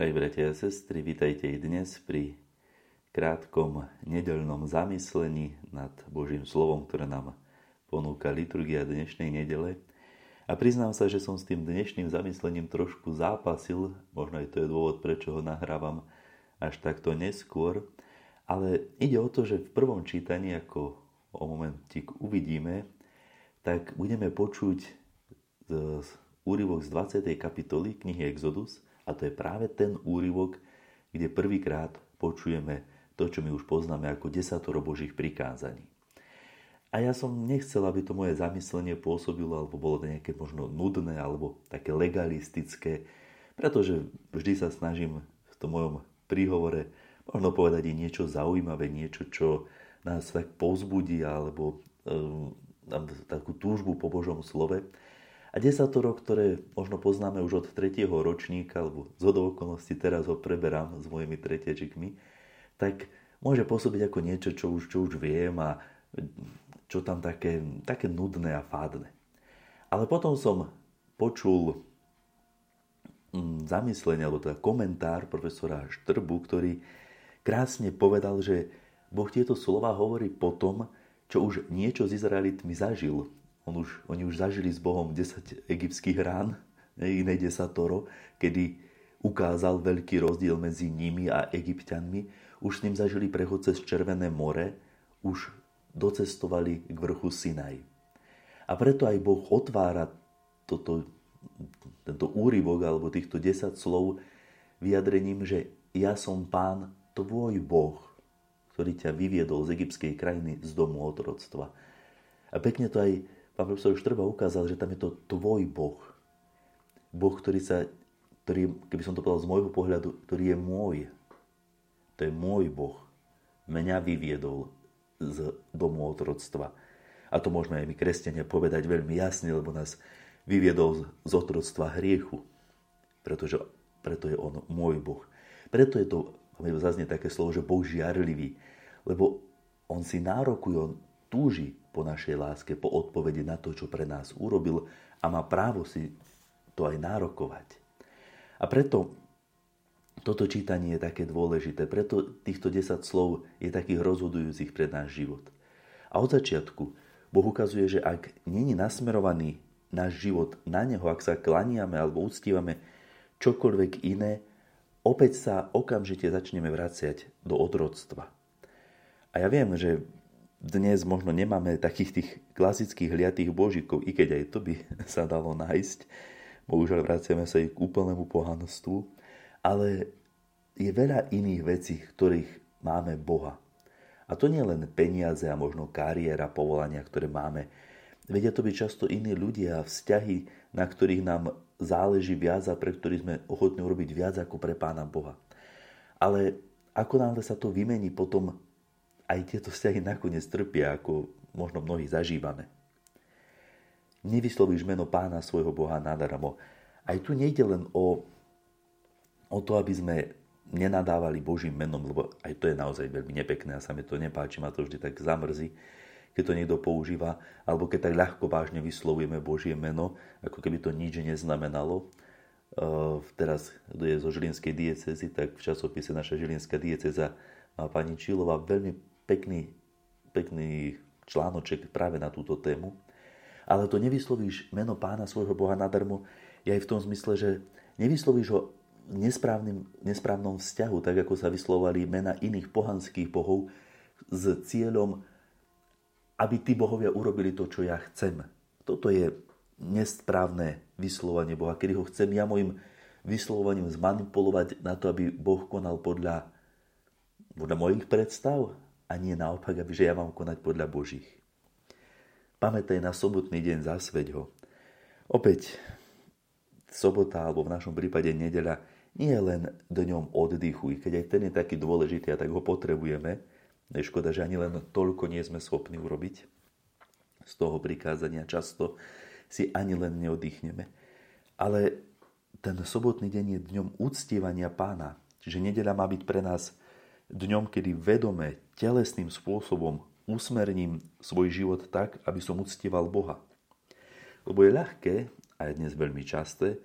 Drahí bratia a sestry, vítajte i dnes pri krátkom nedeľnom zamyslení nad Božím slovom, ktoré nám ponúka liturgia dnešnej nedele. A priznám sa, že som s tým dnešným zamyslením trošku zápasil, možno aj to je dôvod, prečo ho nahrávam až takto neskôr, ale ide o to, že v prvom čítaní, ako o momentík uvidíme, tak budeme počuť z úryvok z 20. kapitoly knihy Exodus – a to je práve ten úryvok, kde prvýkrát počujeme to, čo my už poznáme ako desatoro Božích prikázaní. A ja som nechcel, aby to moje zamyslenie pôsobilo, alebo bolo nejaké možno nudné, alebo také legalistické, pretože vždy sa snažím v tom mojom príhovore možno povedať i niečo zaujímavé, niečo, čo nás tak povzbudí, alebo um, takú túžbu po Božom slove. A desatoro, ktoré možno poznáme už od tretieho ročníka, alebo z okolností teraz ho preberám s mojimi tretiečikmi, tak môže pôsobiť ako niečo, čo už, čo už viem a čo tam také, také nudné a fádne. Ale potom som počul mm, zamyslenie, alebo teda komentár profesora Štrbu, ktorý krásne povedal, že Boh tieto slova hovorí po tom, čo už niečo s Izraelitmi zažil on už, oni už zažili s Bohom 10 egyptských rán, iné desatoro, kedy ukázal veľký rozdiel medzi nimi a egyptianmi. Už s ním zažili prechod cez Červené more, už docestovali k vrchu Sinaj. A preto aj Boh otvára toto, tento úryvok alebo týchto 10 slov vyjadrením, že ja som pán tvoj Boh, ktorý ťa vyviedol z egyptskej krajiny z domu otroctva. A pekne to aj pán profesor Štrba ukázal, že tam je to tvoj Boh. Boh, ktorý sa, ktorý, keby som to povedal z môjho pohľadu, ktorý je môj. To je môj Boh. Mňa vyviedol z domu otroctva. A to môžeme aj my, kresťania, povedať veľmi jasne, lebo nás vyviedol z otroctva hriechu. Pretože, preto je on môj Boh. Preto je to, zaznie také slovo, že Boh žiarlivý. Lebo on si nárokuje, on túži po našej láske, po odpovedi na to, čo pre nás urobil a má právo si to aj nárokovať. A preto toto čítanie je také dôležité, preto týchto 10 slov je takých rozhodujúcich pre náš život. A od začiatku Boh ukazuje, že ak není nasmerovaný náš život na Neho, ak sa klaniame alebo uctívame čokoľvek iné, opäť sa okamžite začneme vraciať do otroctva. A ja viem, že dnes možno nemáme takých tých klasických hliatých božíkov, i keď aj to by sa dalo nájsť. Bohužiaľ vraciame sa aj k úplnému pohanstvu. Ale je veľa iných vecí, ktorých máme Boha. A to nie len peniaze a možno kariéra, povolania, ktoré máme. Vedia to byť často iní ľudia a vzťahy, na ktorých nám záleží viac a pre ktorých sme ochotní urobiť viac ako pre Pána Boha. Ale ako nám sa to vymení potom aj tieto vzťahy nakoniec trpia, ako možno mnohí zažívame. Nevyslovíš meno pána svojho Boha nadarmo. Aj tu nejde len o, o to, aby sme nenadávali Božím menom, lebo aj to je naozaj veľmi nepekné a sa mi to nepáči, ma to vždy tak zamrzí, keď to niekto používa, alebo keď tak ľahko vážne vyslovujeme Božie meno, ako keby to nič neznamenalo. Uh, teraz, kto je zo Žilinskej diecezy, tak v časopise naša Žilinská dieceza má pani Čílová veľmi pekný, pekný článoček práve na túto tému. Ale to nevyslovíš meno pána svojho Boha nadarmo, je aj v tom zmysle, že nevyslovíš ho nesprávnym, nesprávnom vzťahu, tak ako sa vyslovali mena iných pohanských bohov s cieľom, aby tí bohovia urobili to, čo ja chcem. Toto je nesprávne vyslovanie Boha, kedy ho chcem ja môjim vyslovovaním zmanipulovať na to, aby Boh konal podľa, podľa mojich predstav, a nie naopak, aby že ja mám konať podľa Božích. Pamätaj na sobotný deň, zasveď ho. Opäť, sobota, alebo v našom prípade nedeľa, nie je len dňom oddychu, i keď aj ten je taký dôležitý a tak ho potrebujeme. Je škoda, že ani len toľko nie sme schopní urobiť. Z toho prikázania často si ani len neoddychneme. Ale ten sobotný deň je dňom uctievania pána. Čiže nedeľa má byť pre nás dňom, kedy vedome, telesným spôsobom usmerním svoj život tak, aby som uctieval Boha. Lebo je ľahké, a je dnes veľmi časté,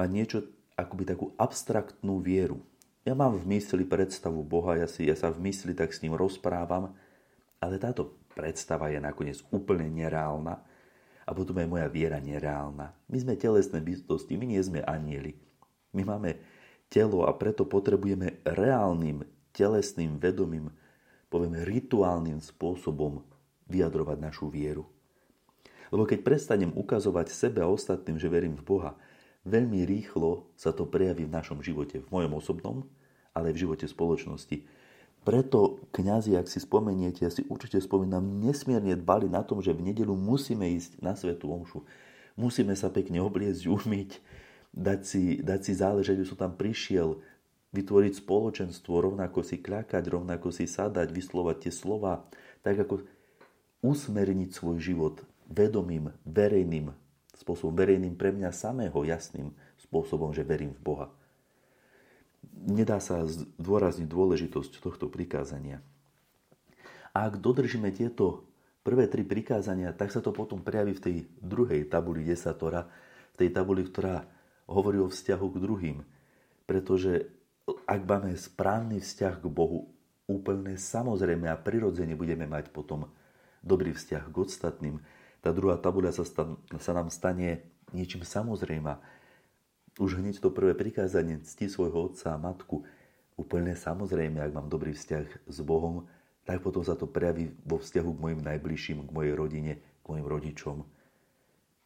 mať niečo akoby takú abstraktnú vieru. Ja mám v mysli predstavu Boha, ja, si, ja sa v mysli tak s ním rozprávam, ale táto predstava je nakoniec úplne nereálna a potom je moja viera nereálna. My sme telesné bytosti, my nie sme anieli. My máme telo a preto potrebujeme reálnym, telesným, vedomým, povieme rituálnym spôsobom vyjadrovať našu vieru. Lebo keď prestanem ukazovať sebe a ostatným, že verím v Boha, veľmi rýchlo sa to prejaví v našom živote, v mojom osobnom, ale aj v živote spoločnosti. Preto kňazi, ak si spomeniete, ja si určite spomínam, nesmierne dbali na tom, že v nedelu musíme ísť na Svetu Omšu. Musíme sa pekne obliecť, umyť, dať si, dať si záležať, že som tam prišiel, vytvoriť spoločenstvo, rovnako si kľakať, rovnako si sadať, vyslovať tie slova, tak ako usmerniť svoj život vedomým, verejným spôsobom, verejným pre mňa samého jasným spôsobom, že verím v Boha. Nedá sa zdôrazniť dôležitosť tohto prikázania. A ak dodržíme tieto prvé tri prikázania, tak sa to potom prejaví v tej druhej tabuli desatora, v tej tabuli, ktorá hovorí o vzťahu k druhým. Pretože ak máme správny vzťah k Bohu, úplne samozrejme a prirodzene budeme mať potom dobrý vzťah k ostatným. Tá druhá tabuľa sa, stan- sa nám stane niečím samozrejma. Už hneď to prvé prikázanie cti svojho otca a matku. Úplne samozrejme, ak mám dobrý vzťah s Bohom, tak potom sa to prejaví vo vzťahu k mojim najbližším, k mojej rodine, k mojim rodičom.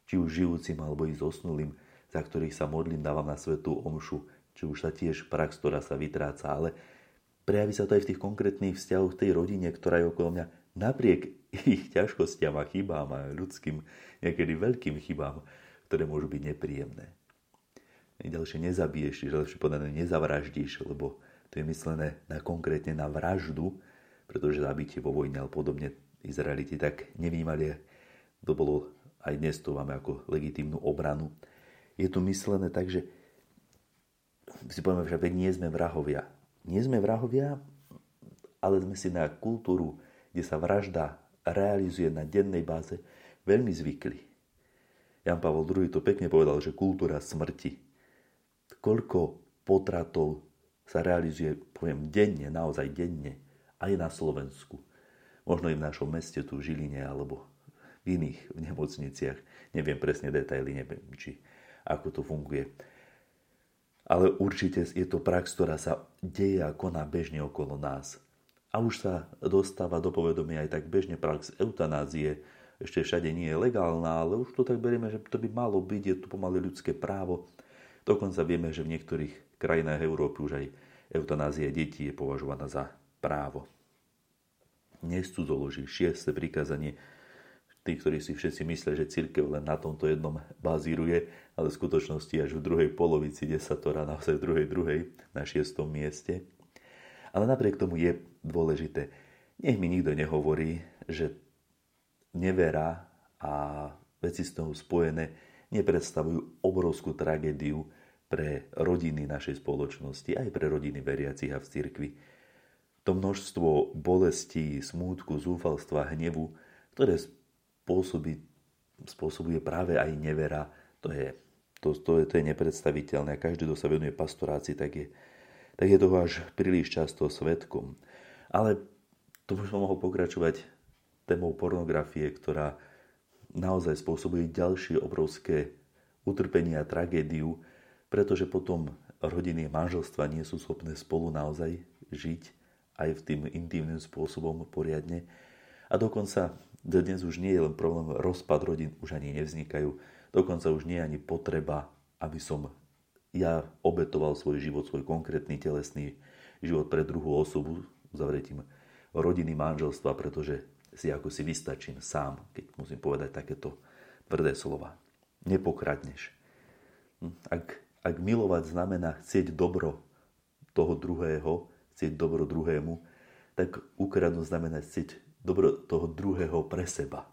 Či už žijúcim alebo i zosnulým, za ktorých sa modlím, dávam na svetú omšu, či už sa tiež prax, ktorá sa vytráca, ale prejaví sa to aj v tých konkrétnych vzťahoch tej rodine, ktorá je okolo mňa napriek ich ťažkostiam a chybám a ľudským, niekedy veľkým chybám, ktoré môžu byť nepríjemné. Ďalšie nezabiješ, čiže lepšie povedané nezavraždíš, lebo to je myslené na konkrétne na vraždu, pretože zabitie vo vojne ale podobne Izraeliti tak nevnímali. To bolo aj dnes to máme ako legitímnu obranu. Je to myslené tak, že si povieme, že nie sme vrahovia. Nie sme vrahovia, ale sme si na kultúru kde sa vražda realizuje na dennej báze, veľmi zvykli. Jan Pavel II to pekne povedal, že kultúra smrti. Koľko potratov sa realizuje, poviem, denne, naozaj denne, aj na Slovensku. Možno i v našom meste, tu v Žiline, alebo v iných v nemocniciach. Neviem presne detaily, neviem, či ako to funguje. Ale určite je to prax, ktorá sa deje a koná bežne okolo nás. A už sa dostáva do povedomia aj tak bežne prax eutanázie. Ešte všade nie je legálna, ale už to tak berieme, že to by malo byť, je to pomaly ľudské právo. Dokonca vieme, že v niektorých krajinách Európy už aj eutanázia detí je považovaná za právo. Nescudzoloží, šieste prikázanie. Tí, ktorí si všetci myslia, že církev len na tomto jednom bazíruje, ale v skutočnosti až v druhej polovici desatora, naozaj v druhej, druhej, na šiestom mieste. Ale napriek tomu je dôležité. Nech mi nikto nehovorí, že nevera a veci s toho spojené nepredstavujú obrovskú tragédiu pre rodiny našej spoločnosti, aj pre rodiny veriacich a v cirkvi. To množstvo bolestí, smútku, zúfalstva, hnevu, ktoré spôsobí, spôsobuje práve aj nevera, to je, to, to to je nepredstaviteľné. A každý, kto sa venuje pastorácii, tak je, tak je toho až príliš často svetkom. Ale to by som mohol pokračovať témou pornografie, ktorá naozaj spôsobuje ďalšie obrovské utrpenie a tragédiu, pretože potom rodiny a manželstva nie sú schopné spolu naozaj žiť aj v tým intimným spôsobom poriadne. A dokonca dnes už nie je len problém rozpad rodín, už ani nevznikajú. Dokonca už nie je ani potreba, aby som ja obetoval svoj život, svoj konkrétny telesný život pre druhú osobu, uzavretím rodiny, manželstva, pretože si ako si vystačím sám, keď musím povedať takéto tvrdé slova. Nepokradneš. Hm, ak, ak milovať znamená chcieť dobro toho druhého, chcieť dobro druhému, tak ukradnúť znamená chcieť dobro toho druhého pre seba.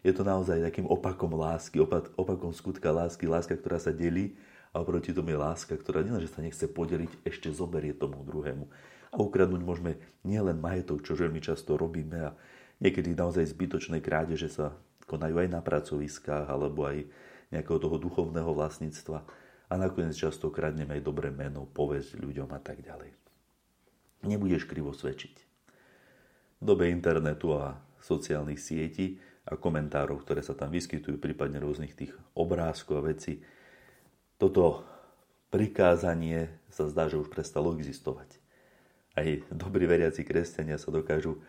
Je to naozaj takým opakom lásky, opakom skutka lásky, láska, ktorá sa delí a oproti tomu je láska, ktorá nielenže sa nechce podeliť, ešte zoberie tomu druhému. A ukradnúť môžeme nielen majetok, čo veľmi často robíme a niekedy naozaj zbytočné krádeže sa konajú aj na pracoviskách alebo aj nejakého toho duchovného vlastníctva. a nakoniec často kradneme aj dobré meno, povesť ľuďom a tak ďalej. Nebudeš krivo svedčiť. V dobe internetu a sociálnych sietí a komentárov, ktoré sa tam vyskytujú, prípadne rôznych tých obrázkov a veci, toto prikázanie sa zdá, že už prestalo existovať. Aj dobrí veriaci kresťania sa dokážu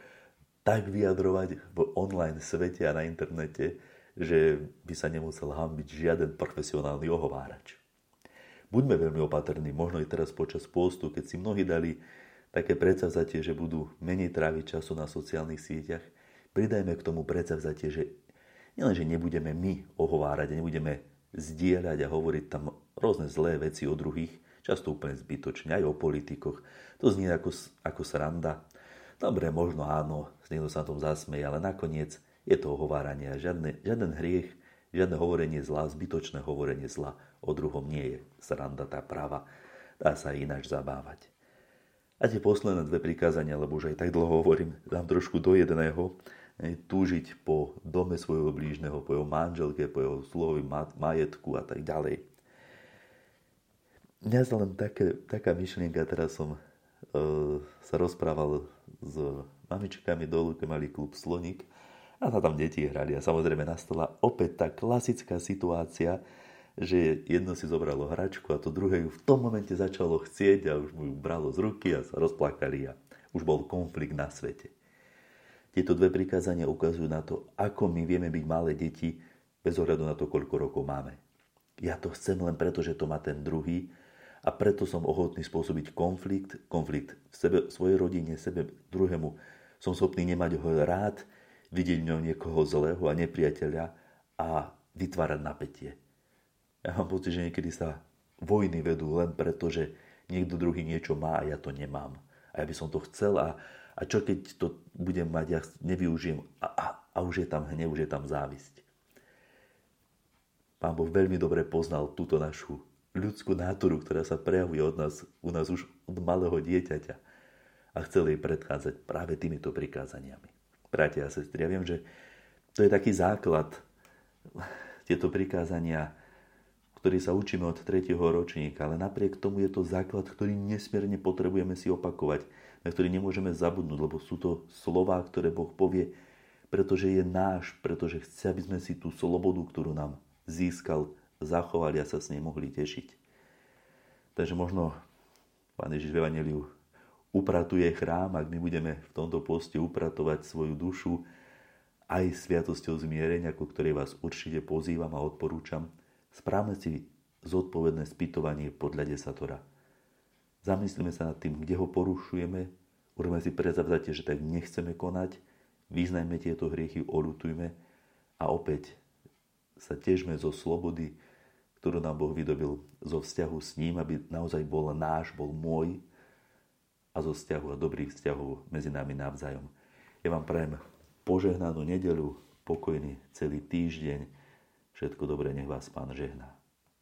tak vyjadrovať v online svete a na internete, že by sa nemusel hambiť žiaden profesionálny ohovárač. Buďme veľmi opatrní, možno i teraz počas pôstu, keď si mnohí dali také predsavzatie, že budú menej tráviť času na sociálnych sieťach, pridajme k tomu predsavzatie, že nielenže nebudeme my ohovárať, nebudeme zdieľať a hovoriť tam rôzne zlé veci o druhých, často úplne zbytočne, aj o politikoch. To znie ako, ako sranda. Dobre, možno áno, niekto sa na tom zasmeje, ale nakoniec je to ohováranie. Žiadne, žiaden hriech, žiadne hovorenie zla, zbytočné hovorenie zla o druhom nie je sranda tá práva. Dá sa ináč zabávať. A tie posledné dve prikázania, lebo už aj tak dlho hovorím, dám trošku do jedného, túžiť po dome svojho blížneho, po jeho manželke, po jeho slovi, majetku a tak ďalej. Mňa sa len také, taká myšlienka, teraz som uh, sa rozprával s mamičkami dolu, keď mali klub Slonik a sa tam deti hrali a samozrejme nastala opäť tá klasická situácia, že jedno si zobralo hračku a to druhé ju v tom momente začalo chcieť a už mu ju bralo z ruky a sa rozplakali a už bol konflikt na svete. Tieto dve prikázania ukazujú na to, ako my vieme byť malé deti bez ohľadu na to, koľko rokov máme. Ja to chcem len preto, že to má ten druhý a preto som ochotný spôsobiť konflikt, konflikt v sebe, v svojej rodine, sebe, druhému. Som schopný nemať ho rád, vidieť v ňom niekoho zlého a nepriateľa a vytvárať napätie. Ja mám pocit, že niekedy sa vojny vedú len preto, že niekto druhý niečo má a ja to nemám. A ja by som to chcel a, a čo keď to budem mať, ja nevyužijem a, a, a už je tam hnev, už je tam závisť. Pán Boh veľmi dobre poznal túto našu ľudskú náturu, ktorá sa prejavuje od nás, u nás už od malého dieťaťa a chcel jej predchádzať práve týmito prikázaniami. Bratia a sestry, ja viem, že to je taký základ, tieto prikázania, ktorý sa učíme od 3. ročníka, ale napriek tomu je to základ, ktorý nesmierne potrebujeme si opakovať, na ktorý nemôžeme zabudnúť, lebo sú to slová, ktoré Boh povie, pretože je náš, pretože chce, aby sme si tú slobodu, ktorú nám získal, zachovali a sa s nej mohli tešiť. Takže možno Pán Ježiš v Evangeliu upratuje chrám, ak my budeme v tomto poste upratovať svoju dušu aj sviatosťou zmierenia, ku ktorej vás určite pozývam a odporúčam, Správme si zodpovedné spýtovanie podľa desatora. Zamyslíme sa nad tým, kde ho porušujeme, urobíme si prezavzatie, že tak nechceme konať, vyznajme tieto hriechy, olutujme a opäť sa težme zo slobody, ktorú nám Boh vydobil zo vzťahu s ním, aby naozaj bol náš, bol môj a zo vzťahu a dobrých vzťahov medzi nami navzájom. Ja vám prajem požehnanú nedelu, pokojný celý týždeň, Všetko dobré, nech vás Pán žehná.